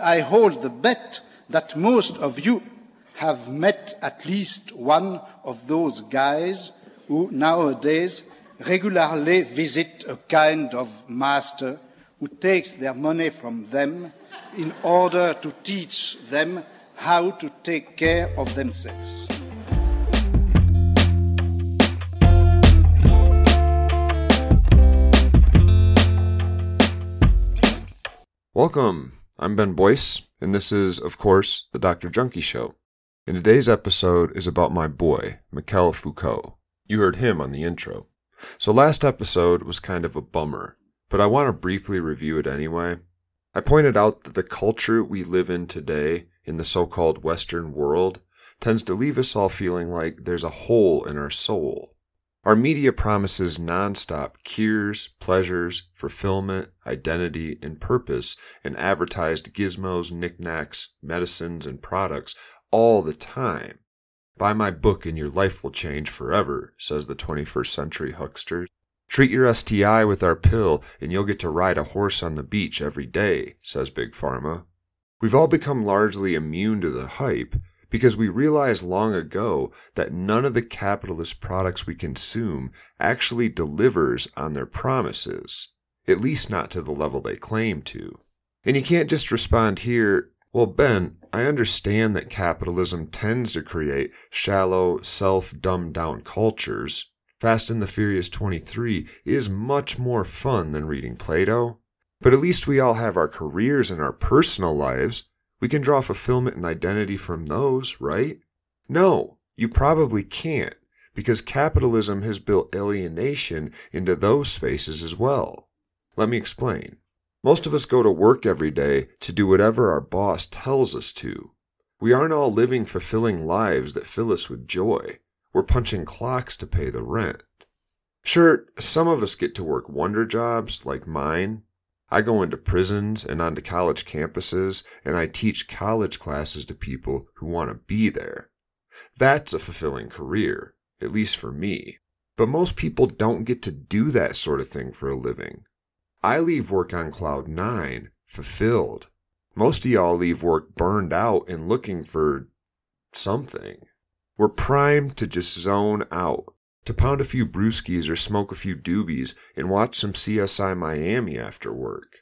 I hold the bet that most of you have met at least one of those guys who nowadays regularly visit a kind of master who takes their money from them in order to teach them how to take care of themselves. Welcome. I'm Ben Boyce, and this is, of course, the Dr. Junkie Show. And today's episode is about my boy, Michel Foucault. You heard him on the intro. So last episode was kind of a bummer, but I want to briefly review it anyway. I pointed out that the culture we live in today, in the so called Western world, tends to leave us all feeling like there's a hole in our soul. Our media promises nonstop cures, pleasures, fulfillment, identity, and purpose in advertised gizmos, knickknacks, medicines, and products all the time. Buy my book and your life will change forever, says the 21st century huckster. Treat your STI with our pill and you'll get to ride a horse on the beach every day, says Big Pharma. We've all become largely immune to the hype, because we realized long ago that none of the capitalist products we consume actually delivers on their promises, at least not to the level they claim to. And you can't just respond here, well, Ben, I understand that capitalism tends to create shallow, self dumbed down cultures. Fast and the Furious 23 is much more fun than reading Plato. But at least we all have our careers and our personal lives, we can draw fulfillment and identity from those, right? No, you probably can't, because capitalism has built alienation into those spaces as well. Let me explain. Most of us go to work every day to do whatever our boss tells us to. We aren't all living fulfilling lives that fill us with joy. We're punching clocks to pay the rent. Sure, some of us get to work wonder jobs like mine, I go into prisons and onto college campuses, and I teach college classes to people who want to be there. That's a fulfilling career, at least for me. But most people don't get to do that sort of thing for a living. I leave work on cloud nine, fulfilled. Most of y'all leave work burned out and looking for something. We're primed to just zone out, to pound a few brewskis or smoke a few doobies and watch some CSI Miami after work.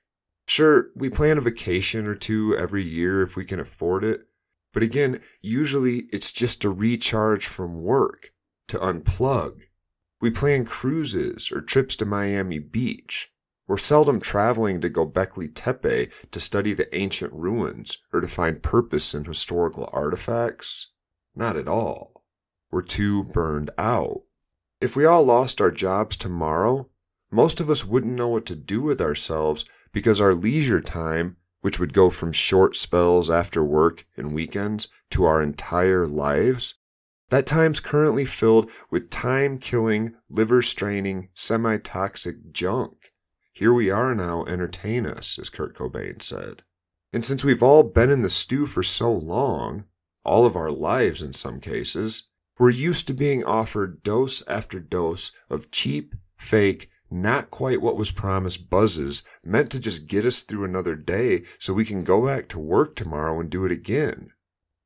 Sure, we plan a vacation or two every year if we can afford it, but again, usually it's just a recharge from work, to unplug. We plan cruises or trips to Miami Beach. We're seldom traveling to Gobekli Tepe to study the ancient ruins or to find purpose in historical artifacts. Not at all. We're too burned out. If we all lost our jobs tomorrow, most of us wouldn't know what to do with ourselves because our leisure time, which would go from short spells after work and weekends to our entire lives, that time's currently filled with time killing, liver straining, semi toxic junk. Here we are now, entertain us, as Kurt Cobain said. And since we've all been in the stew for so long, all of our lives in some cases, we're used to being offered dose after dose of cheap, fake, not quite what was promised buzzes meant to just get us through another day so we can go back to work tomorrow and do it again.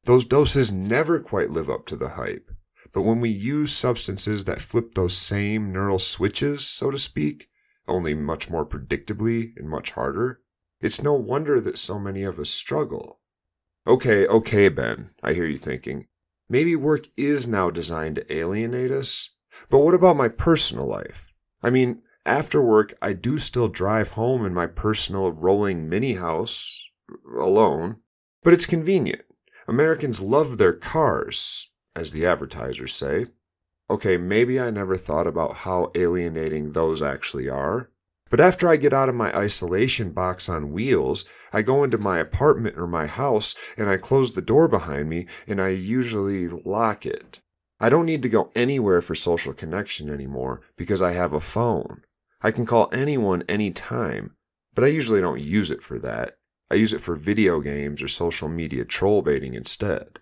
Those doses never quite live up to the hype. But when we use substances that flip those same neural switches, so to speak, only much more predictably and much harder, it's no wonder that so many of us struggle. Okay, okay, Ben, I hear you thinking. Maybe work is now designed to alienate us. But what about my personal life? I mean, after work, I do still drive home in my personal rolling mini house alone, but it's convenient. Americans love their cars, as the advertisers say. Okay, maybe I never thought about how alienating those actually are. But after I get out of my isolation box on wheels, I go into my apartment or my house and I close the door behind me and I usually lock it. I don't need to go anywhere for social connection anymore because I have a phone. I can call anyone anytime, but I usually don't use it for that. I use it for video games or social media troll baiting instead.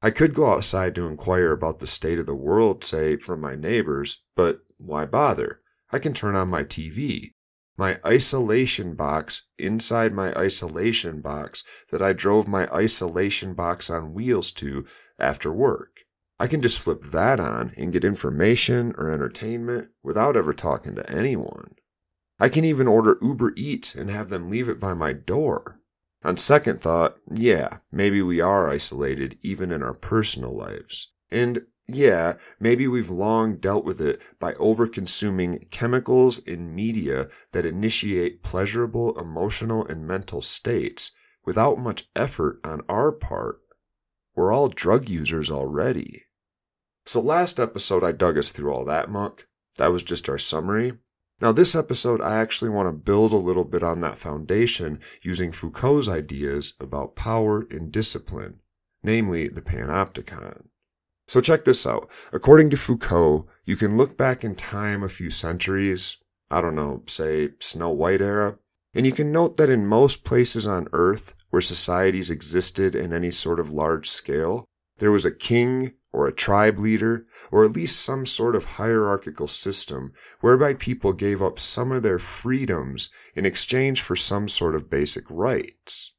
I could go outside to inquire about the state of the world, say, from my neighbors, but why bother? I can turn on my TV. My isolation box inside my isolation box that I drove my isolation box on wheels to after work. I can just flip that on and get information or entertainment without ever talking to anyone. I can even order Uber Eats and have them leave it by my door. On second thought, yeah, maybe we are isolated even in our personal lives. And yeah, maybe we've long dealt with it by overconsuming chemicals in media that initiate pleasurable emotional and mental states without much effort on our part. We're all drug users already. So, last episode, I dug us through all that muck. That was just our summary. Now, this episode, I actually want to build a little bit on that foundation using Foucault's ideas about power and discipline, namely the panopticon. So, check this out. According to Foucault, you can look back in time a few centuries, I don't know, say Snow White era, and you can note that in most places on Earth where societies existed in any sort of large scale, there was a king or a tribe leader, or at least some sort of hierarchical system whereby people gave up some of their freedoms in exchange for some sort of basic rights.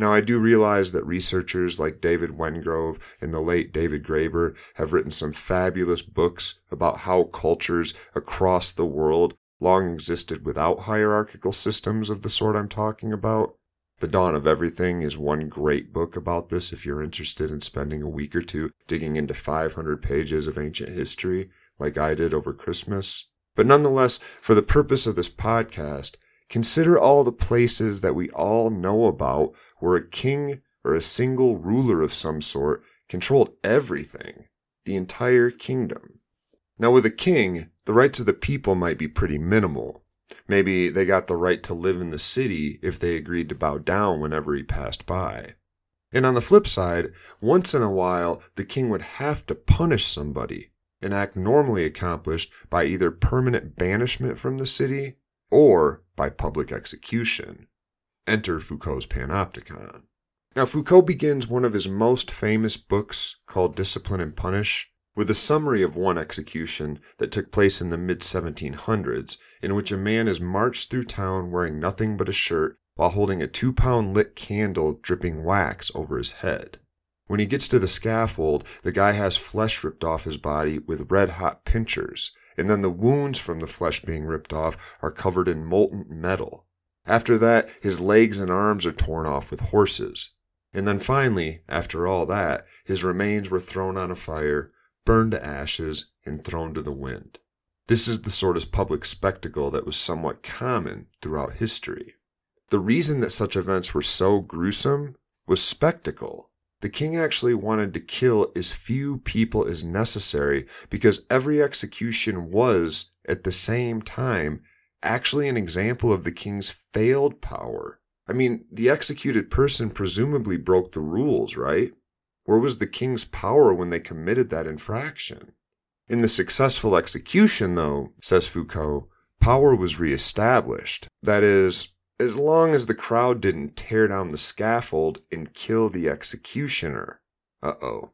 Now, I do realize that researchers like David Wengrow and the late David Graeber have written some fabulous books about how cultures across the world long existed without hierarchical systems of the sort I'm talking about. The Dawn of Everything is one great book about this if you're interested in spending a week or two digging into 500 pages of ancient history like I did over Christmas. But nonetheless, for the purpose of this podcast, consider all the places that we all know about where a king or a single ruler of some sort controlled everything, the entire kingdom. Now, with a king, the rights of the people might be pretty minimal. Maybe they got the right to live in the city if they agreed to bow down whenever he passed by. And on the flip side, once in a while, the king would have to punish somebody, an act normally accomplished by either permanent banishment from the city or by public execution. Enter Foucault's Panopticon. Now, Foucault begins one of his most famous books called Discipline and Punish with a summary of one execution that took place in the mid 1700s, in which a man is marched through town wearing nothing but a shirt while holding a two pound lit candle dripping wax over his head. When he gets to the scaffold, the guy has flesh ripped off his body with red hot pincers, and then the wounds from the flesh being ripped off are covered in molten metal. After that, his legs and arms are torn off with horses. And then finally, after all that, his remains were thrown on a fire, burned to ashes, and thrown to the wind. This is the sort of public spectacle that was somewhat common throughout history. The reason that such events were so gruesome was spectacle. The king actually wanted to kill as few people as necessary because every execution was, at the same time, actually an example of the king's failed power. I mean, the executed person presumably broke the rules, right? Where was the king's power when they committed that infraction? In the successful execution, though, says Foucault, power was reestablished. That is, as long as the crowd didn't tear down the scaffold and kill the executioner. Uh oh.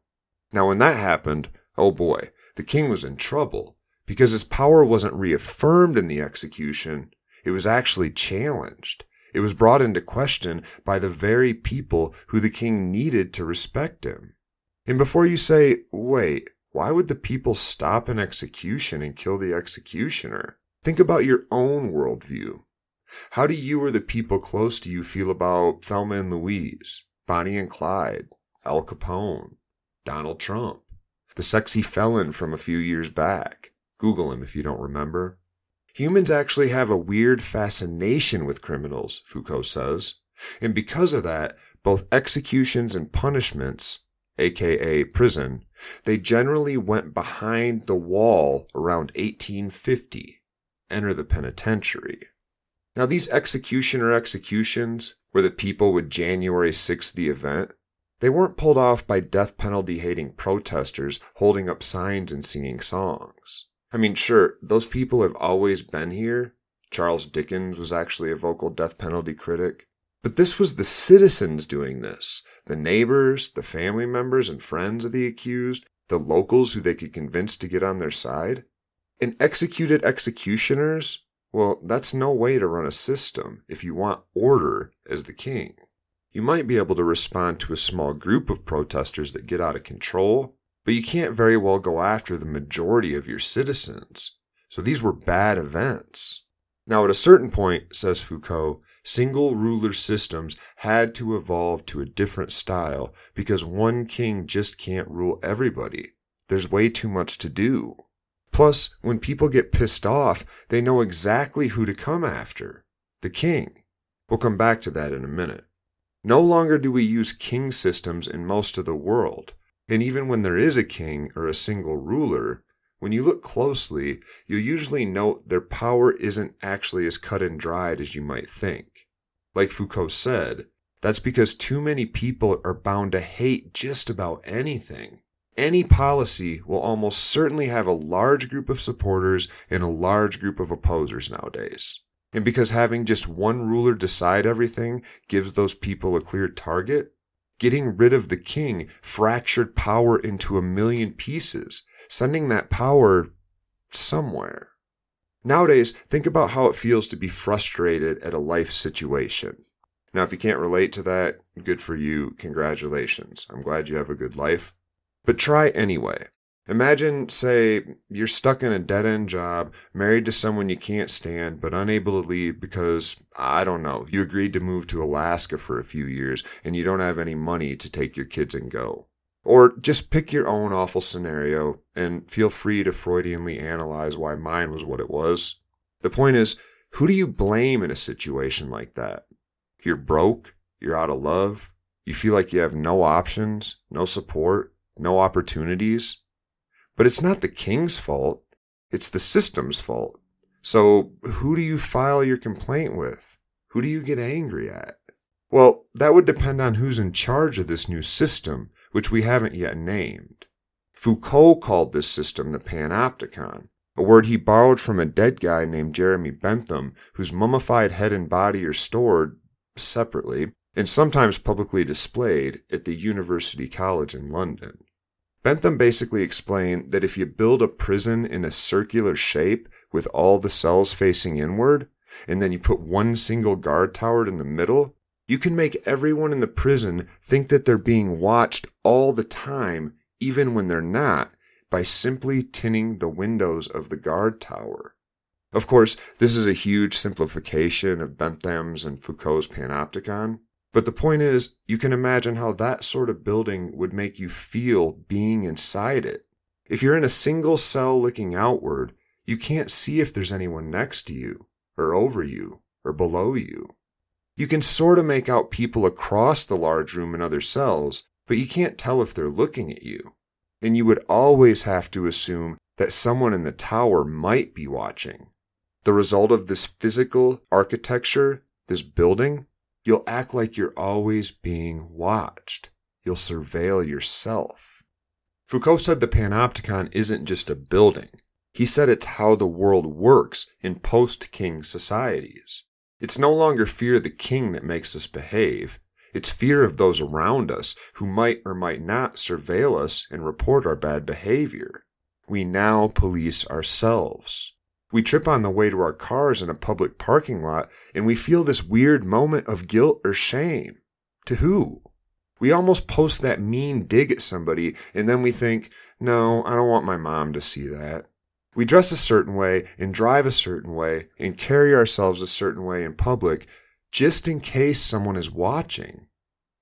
Now, when that happened, oh boy, the king was in trouble because his power wasn't reaffirmed in the execution, it was actually challenged. It was brought into question by the very people who the king needed to respect him. And before you say, wait, why would the people stop an execution and kill the executioner? Think about your own worldview. How do you or the people close to you feel about Thelma and Louise, Bonnie and Clyde, Al Capone, Donald Trump, the sexy felon from a few years back? Google him if you don't remember. Humans actually have a weird fascination with criminals, Foucault says. And because of that, both executions and punishments, aka prison, they generally went behind the wall around 1850. Enter the penitentiary. Now, these executioner executions, where the people would January 6th the event, they weren't pulled off by death penalty hating protesters holding up signs and singing songs. I mean, sure, those people have always been here. Charles Dickens was actually a vocal death penalty critic. But this was the citizens doing this the neighbors, the family members and friends of the accused, the locals who they could convince to get on their side. And executed executioners, Well, that's no way to run a system if you want order as the king. You might be able to respond to a small group of protesters that get out of control, but you can't very well go after the majority of your citizens. So these were bad events. Now, at a certain point, says Foucault, single ruler systems had to evolve to a different style because one king just can't rule everybody. There's way too much to do. Plus, when people get pissed off, they know exactly who to come after the king. We'll come back to that in a minute. No longer do we use king systems in most of the world. And even when there is a king or a single ruler, when you look closely, you'll usually note their power isn't actually as cut and dried as you might think. Like Foucault said, that's because too many people are bound to hate just about anything. Any policy will almost certainly have a large group of supporters and a large group of opposers nowadays. And because having just one ruler decide everything gives those people a clear target, getting rid of the king fractured power into a million pieces, sending that power somewhere. Nowadays, think about how it feels to be frustrated at a life situation. Now, if you can't relate to that, good for you. Congratulations. I'm glad you have a good life. But try anyway. Imagine, say, you're stuck in a dead end job, married to someone you can't stand, but unable to leave because, I don't know, you agreed to move to Alaska for a few years and you don't have any money to take your kids and go. Or just pick your own awful scenario and feel free to Freudianly analyze why mine was what it was. The point is, who do you blame in a situation like that? You're broke, you're out of love, you feel like you have no options, no support, no opportunities. But it's not the king's fault, it's the system's fault. So, who do you file your complaint with? Who do you get angry at? Well, that would depend on who's in charge of this new system, which we haven't yet named. Foucault called this system the panopticon, a word he borrowed from a dead guy named Jeremy Bentham, whose mummified head and body are stored separately and sometimes publicly displayed at the University College in London. Bentham basically explained that if you build a prison in a circular shape with all the cells facing inward, and then you put one single guard tower in the middle, you can make everyone in the prison think that they're being watched all the time, even when they're not, by simply tinning the windows of the guard tower. Of course, this is a huge simplification of Bentham's and Foucault's panopticon, but the point is, you can imagine how that sort of building would make you feel being inside it. If you're in a single cell looking outward, you can't see if there's anyone next to you, or over you, or below you. You can sort of make out people across the large room in other cells, but you can't tell if they're looking at you. And you would always have to assume that someone in the tower might be watching. The result of this physical architecture, this building, You'll act like you're always being watched. You'll surveil yourself. Foucault said the panopticon isn't just a building. He said it's how the world works in post king societies. It's no longer fear of the king that makes us behave. It's fear of those around us who might or might not surveil us and report our bad behavior. We now police ourselves. We trip on the way to our cars in a public parking lot and we feel this weird moment of guilt or shame. To who? We almost post that mean dig at somebody and then we think, no, I don't want my mom to see that. We dress a certain way and drive a certain way and carry ourselves a certain way in public just in case someone is watching.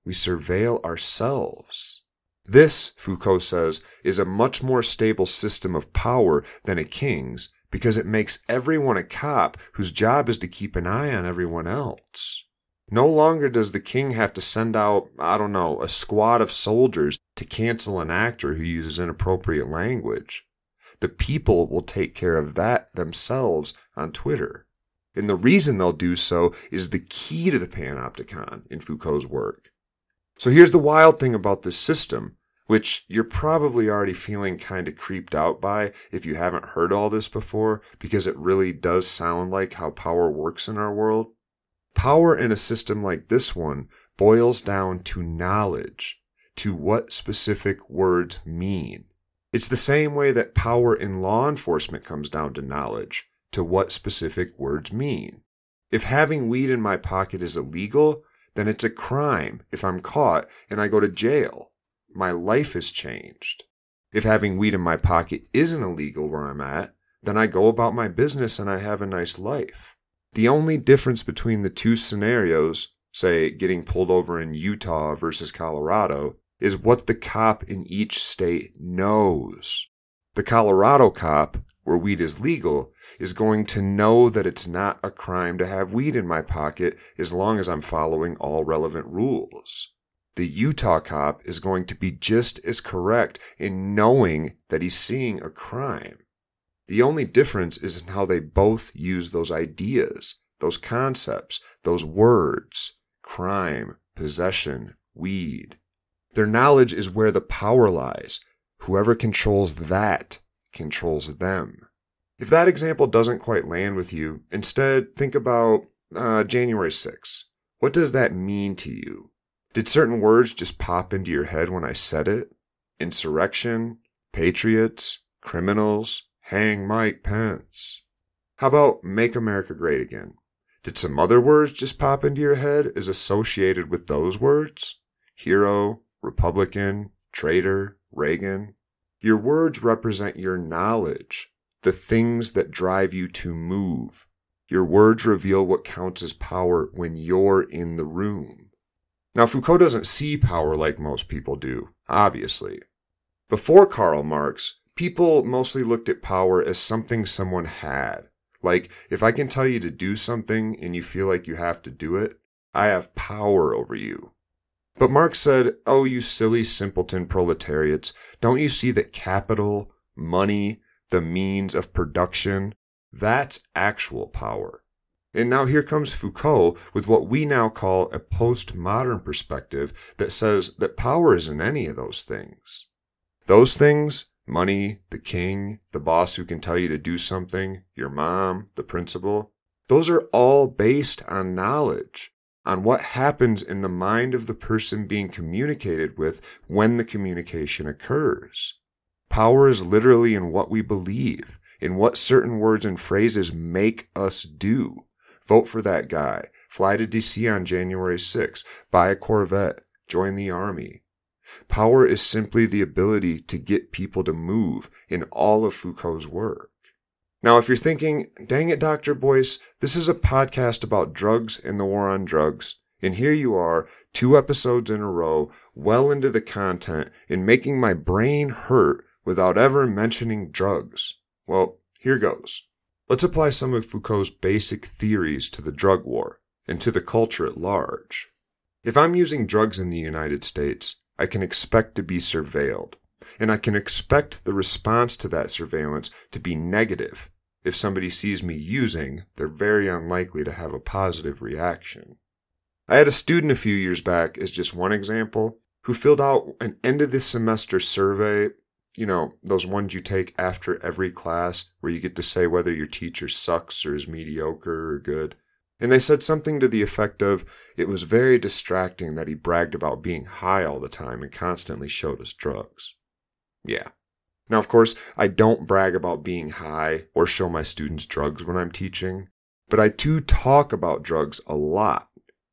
We surveil ourselves. This, Foucault says, is a much more stable system of power than a king's because it makes everyone a cop whose job is to keep an eye on everyone else. No longer does the king have to send out, I don't know, a squad of soldiers to cancel an actor who uses inappropriate language. The people will take care of that themselves on Twitter. And the reason they'll do so is the key to the panopticon in Foucault's work. So here's the wild thing about this system which you're probably already feeling kind of creeped out by if you haven't heard all this before, because it really does sound like how power works in our world. Power in a system like this one boils down to knowledge, to what specific words mean. It's the same way that power in law enforcement comes down to knowledge, to what specific words mean. If having weed in my pocket is illegal, then it's a crime if I'm caught and I go to jail. My life has changed. If having weed in my pocket isn't illegal where I'm at, then I go about my business and I have a nice life. The only difference between the two scenarios, say getting pulled over in Utah versus Colorado, is what the cop in each state knows. The Colorado cop, where weed is legal, is going to know that it's not a crime to have weed in my pocket as long as I'm following all relevant rules. The Utah cop is going to be just as correct in knowing that he's seeing a crime. The only difference is in how they both use those ideas, those concepts, those words crime, possession, weed. Their knowledge is where the power lies. Whoever controls that controls them. If that example doesn't quite land with you, instead think about uh, January 6th. What does that mean to you? Did certain words just pop into your head when I said it? Insurrection, patriots, criminals, hang Mike Pence. How about make America great again? Did some other words just pop into your head as associated with those words? Hero, Republican, traitor, Reagan. Your words represent your knowledge, the things that drive you to move. Your words reveal what counts as power when you're in the room. Now, Foucault doesn't see power like most people do, obviously. Before Karl Marx, people mostly looked at power as something someone had. Like, if I can tell you to do something and you feel like you have to do it, I have power over you. But Marx said, Oh, you silly simpleton proletariats, don't you see that capital, money, the means of production, that's actual power. And now here comes Foucault with what we now call a postmodern perspective that says that power isn't any of those things. Those things, money, the king, the boss who can tell you to do something, your mom, the principal, those are all based on knowledge, on what happens in the mind of the person being communicated with when the communication occurs. Power is literally in what we believe, in what certain words and phrases make us do. Vote for that guy. Fly to DC on January 6. Buy a Corvette. Join the army. Power is simply the ability to get people to move in all of Foucault's work. Now, if you're thinking, dang it, Dr. Boyce, this is a podcast about drugs and the war on drugs, and here you are, two episodes in a row, well into the content, and making my brain hurt without ever mentioning drugs. Well, here goes. Let's apply some of Foucault's basic theories to the drug war and to the culture at large. If I'm using drugs in the United States, I can expect to be surveilled, and I can expect the response to that surveillance to be negative. If somebody sees me using, they're very unlikely to have a positive reaction. I had a student a few years back, as just one example, who filled out an end of the semester survey you know, those ones you take after every class where you get to say whether your teacher sucks or is mediocre or good. And they said something to the effect of, it was very distracting that he bragged about being high all the time and constantly showed us drugs. Yeah. Now, of course, I don't brag about being high or show my students drugs when I'm teaching, but I do talk about drugs a lot.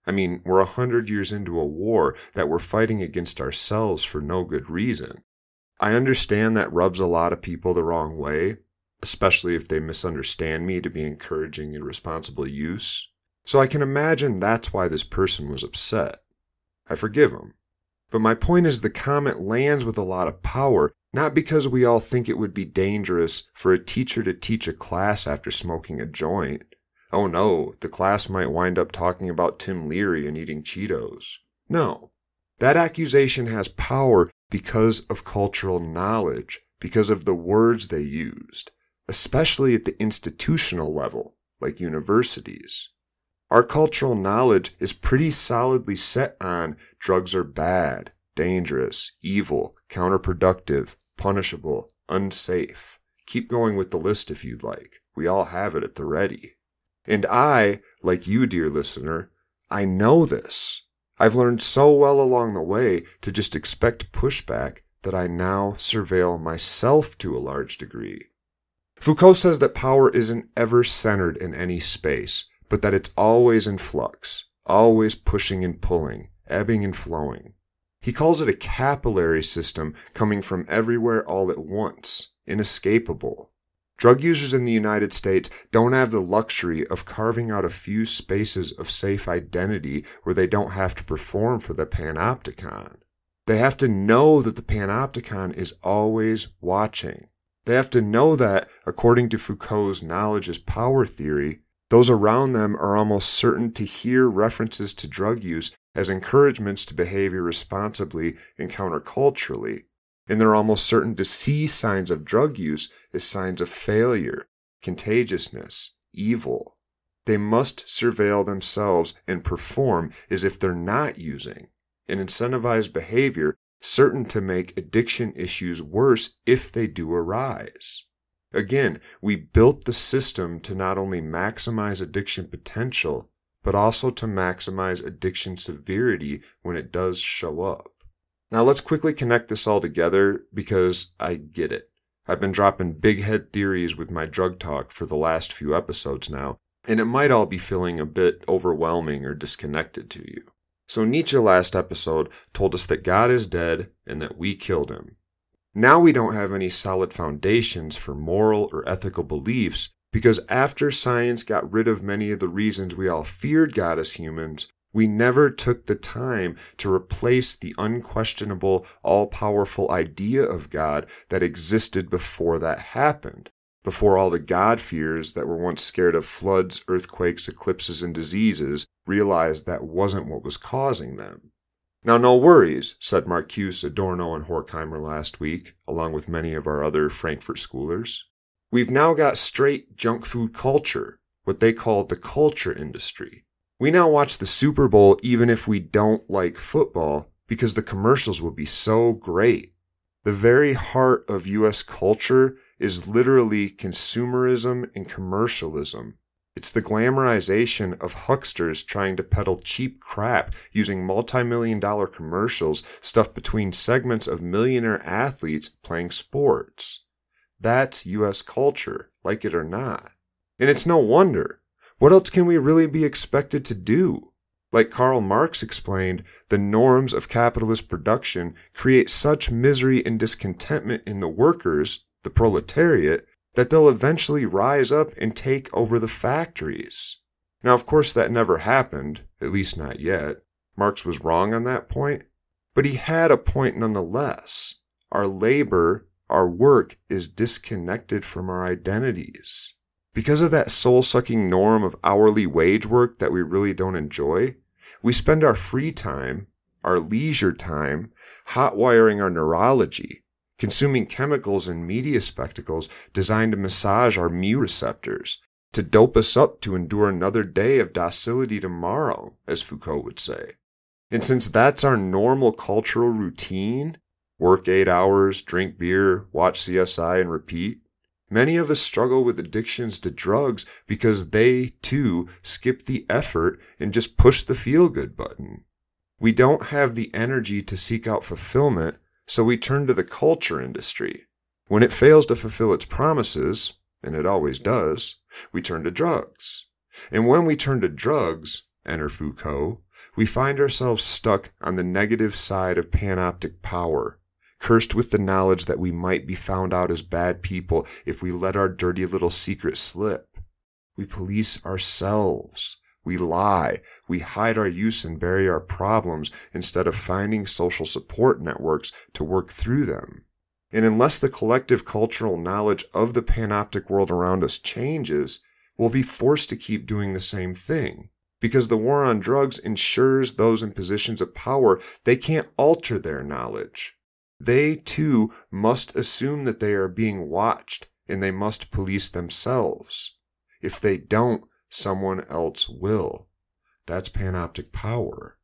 I mean, we're a hundred years into a war that we're fighting against ourselves for no good reason. I understand that rubs a lot of people the wrong way, especially if they misunderstand me to be encouraging irresponsible use. So I can imagine that's why this person was upset. I forgive him. But my point is the comment lands with a lot of power, not because we all think it would be dangerous for a teacher to teach a class after smoking a joint. Oh no, the class might wind up talking about Tim Leary and eating Cheetos. No. That accusation has power because of cultural knowledge, because of the words they used, especially at the institutional level, like universities. Our cultural knowledge is pretty solidly set on drugs are bad, dangerous, evil, counterproductive, punishable, unsafe. Keep going with the list if you'd like. We all have it at the ready. And I, like you, dear listener, I know this. I've learned so well along the way to just expect pushback that I now surveil myself to a large degree. Foucault says that power isn't ever centered in any space, but that it's always in flux, always pushing and pulling, ebbing and flowing. He calls it a capillary system coming from everywhere all at once, inescapable. Drug users in the United States don't have the luxury of carving out a few spaces of safe identity where they don't have to perform for the panopticon. They have to know that the panopticon is always watching. They have to know that, according to Foucault's knowledge is power theory, those around them are almost certain to hear references to drug use as encouragements to behave irresponsibly and counterculturally, and they're almost certain to see signs of drug use as signs of failure, contagiousness, evil. They must surveil themselves and perform as if they're not using, an incentivized behavior certain to make addiction issues worse if they do arise. Again, we built the system to not only maximize addiction potential, but also to maximize addiction severity when it does show up. Now let's quickly connect this all together because I get it. I've been dropping big head theories with my drug talk for the last few episodes now, and it might all be feeling a bit overwhelming or disconnected to you. So Nietzsche last episode told us that God is dead and that we killed him. Now we don't have any solid foundations for moral or ethical beliefs because after science got rid of many of the reasons we all feared God as humans, we never took the time to replace the unquestionable, all powerful idea of God that existed before that happened, before all the God fears that were once scared of floods, earthquakes, eclipses, and diseases realized that wasn't what was causing them. Now, no worries, said Marcuse, Adorno, and Horkheimer last week, along with many of our other Frankfurt schoolers. We've now got straight junk food culture, what they call the culture industry. We now watch the Super Bowl even if we don't like football because the commercials will be so great. The very heart of US culture is literally consumerism and commercialism. It's the glamorization of hucksters trying to peddle cheap crap using multi million dollar commercials stuffed between segments of millionaire athletes playing sports. That's US culture, like it or not. And it's no wonder. What else can we really be expected to do? Like Karl Marx explained, the norms of capitalist production create such misery and discontentment in the workers, the proletariat, that they'll eventually rise up and take over the factories. Now, of course, that never happened, at least not yet. Marx was wrong on that point, but he had a point nonetheless. Our labor, our work is disconnected from our identities. Because of that soul sucking norm of hourly wage work that we really don't enjoy, we spend our free time, our leisure time, hot wiring our neurology, consuming chemicals and media spectacles designed to massage our mu receptors, to dope us up to endure another day of docility tomorrow, as Foucault would say. And since that's our normal cultural routine, work eight hours, drink beer, watch CSI, and repeat, many of us struggle with addictions to drugs because they, too, skip the effort and just push the feel good button. We don't have the energy to seek out fulfillment so we turn to the culture industry. When it fails to fulfill its promises, and it always does, we turn to drugs. And when we turn to drugs, enter Foucault, we find ourselves stuck on the negative side of panoptic power, cursed with the knowledge that we might be found out as bad people if we let our dirty little secret slip. We police ourselves. We lie. We hide our use and bury our problems instead of finding social support networks to work through them. And unless the collective cultural knowledge of the panoptic world around us changes, we'll be forced to keep doing the same thing. Because the war on drugs ensures those in positions of power they can't alter their knowledge. They too must assume that they are being watched and they must police themselves. If they don't, someone else will. That's panoptic power.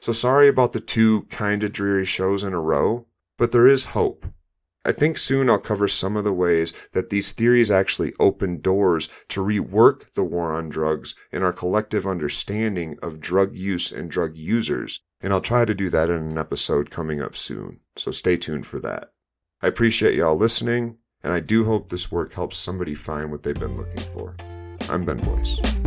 So sorry about the two kinda dreary shows in a row, but there is hope. I think soon I'll cover some of the ways that these theories actually open doors to rework the war on drugs and our collective understanding of drug use and drug users, and I'll try to do that in an episode coming up soon, so stay tuned for that. I appreciate y'all listening. and I do hope this work helps somebody find what they've been looking for. I'm Ben Boyce.